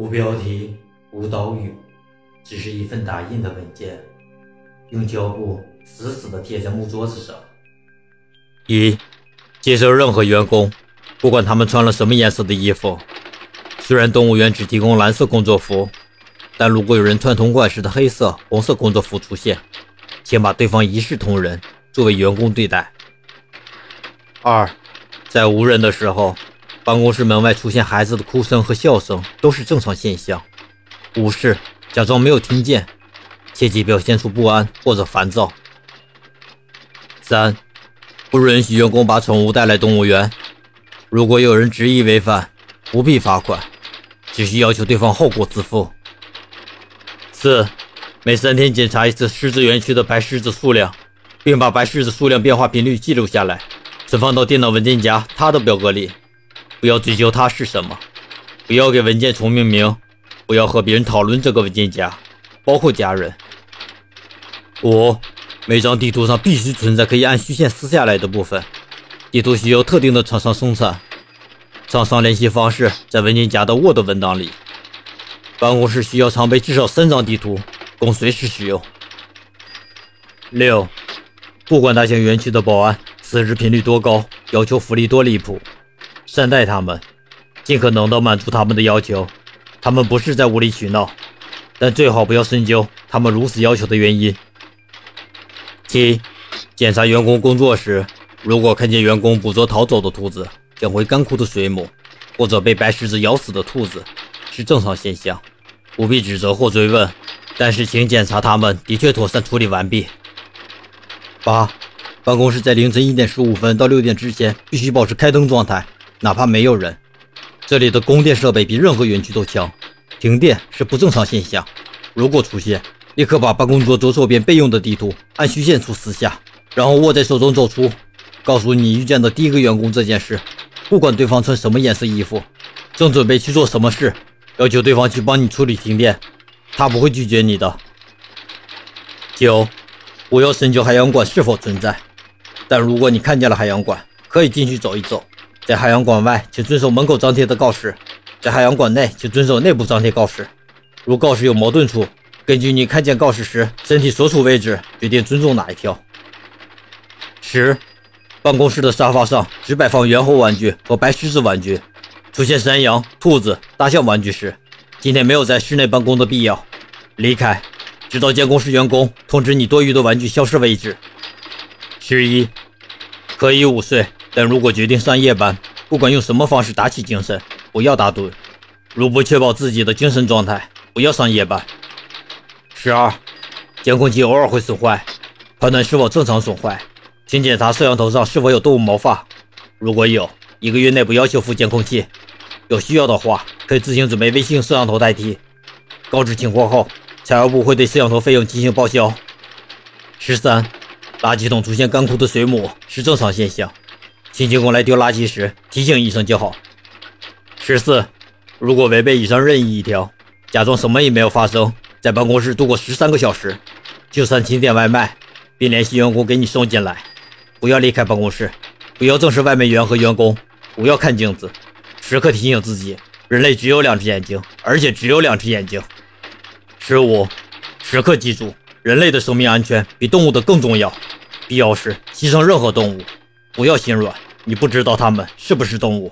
无标题，无导语，只是一份打印的文件，用胶布死死地贴在木桌子上。一，接受任何员工，不管他们穿了什么颜色的衣服。虽然动物园只提供蓝色工作服，但如果有人穿同款式的黑色、红色工作服出现，请把对方一视同仁，作为员工对待。二，在无人的时候。办公室门外出现孩子的哭声和笑声都是正常现象，无视，假装没有听见，切忌表现出不安或者烦躁。三，不允许员工把宠物带来动物园，如果有人执意违反，不必罚款，只需要求对方后果自负。四，每三天检查一次狮子园区的白狮子数量，并把白狮子数量变化频率记录下来，存放到电脑文件夹他的表格里。不要追究它是什么，不要给文件重命名，不要和别人讨论这个文件夹，包括家人。五，每张地图上必须存在可以按虚线撕下来的部分。地图需要特定的厂商生产，厂商联系方式在文件夹的 Word 文档里。办公室需要常备至少三张地图，供随时使用。六，不管大型园区的保安辞职频率多高，要求福利多离谱。善待他们，尽可能的满足他们的要求。他们不是在无理取闹，但最好不要深究他们如此要求的原因。七，检查员工工作时，如果看见员工捕捉逃走的兔子、捡回干枯的水母，或者被白狮子咬死的兔子，是正常现象，不必指责或追问。但是请检查他们的确妥善处理完毕。八，办公室在凌晨一点十五分到六点之前必须保持开灯状态。哪怕没有人，这里的供电设备比任何园区都强。停电是不正常现象，如果出现，立刻把办公桌左手边备用的地图按虚线处撕下，然后握在手中走出，告诉你遇见的第一个员工这件事。不管对方穿什么颜色衣服，正准备去做什么事，要求对方去帮你处理停电，他不会拒绝你的。九，不要深究海洋馆是否存在，但如果你看见了海洋馆，可以进去走一走。在海洋馆外，请遵守门口张贴的告示；在海洋馆内，请遵守内部张贴告示。如告示有矛盾处，根据你看见告示时身体所处位置决定尊重哪一条。十，办公室的沙发上只摆放猿猴玩具和白狮子玩具。出现山羊、兔子、大象玩具时，今天没有在室内办公的必要。离开，直到监控室员工通知你多余的玩具消失为止。十一，可以午睡。但如果决定上夜班，不管用什么方式打起精神，不要打盹。如不确保自己的精神状态，不要上夜班。十二，监控器偶尔会损坏，判断是否正常损坏，请检查摄像头上是否有动物毛发。如果有，一个月内不要修复监控器。有需要的话，可以自行准备微型摄像头代替。告知情况后，财务部会对摄像头费用进行报销。十三，垃圾桶出现干枯的水母是正常现象。清洁工来丢垃圾时，提醒一声就好。十四，如果违背以上任意一条，假装什么也没有发生，在办公室度过十三个小时，就算请点外卖，并联系员工给你送进来。不要离开办公室，不要正视外卖员和员工，不要看镜子，时刻提醒自己，人类只有两只眼睛，而且只有两只眼睛。十五，时刻记住，人类的生命安全比动物的更重要，必要时牺牲任何动物。不要心软。你不知道他们是不是动物。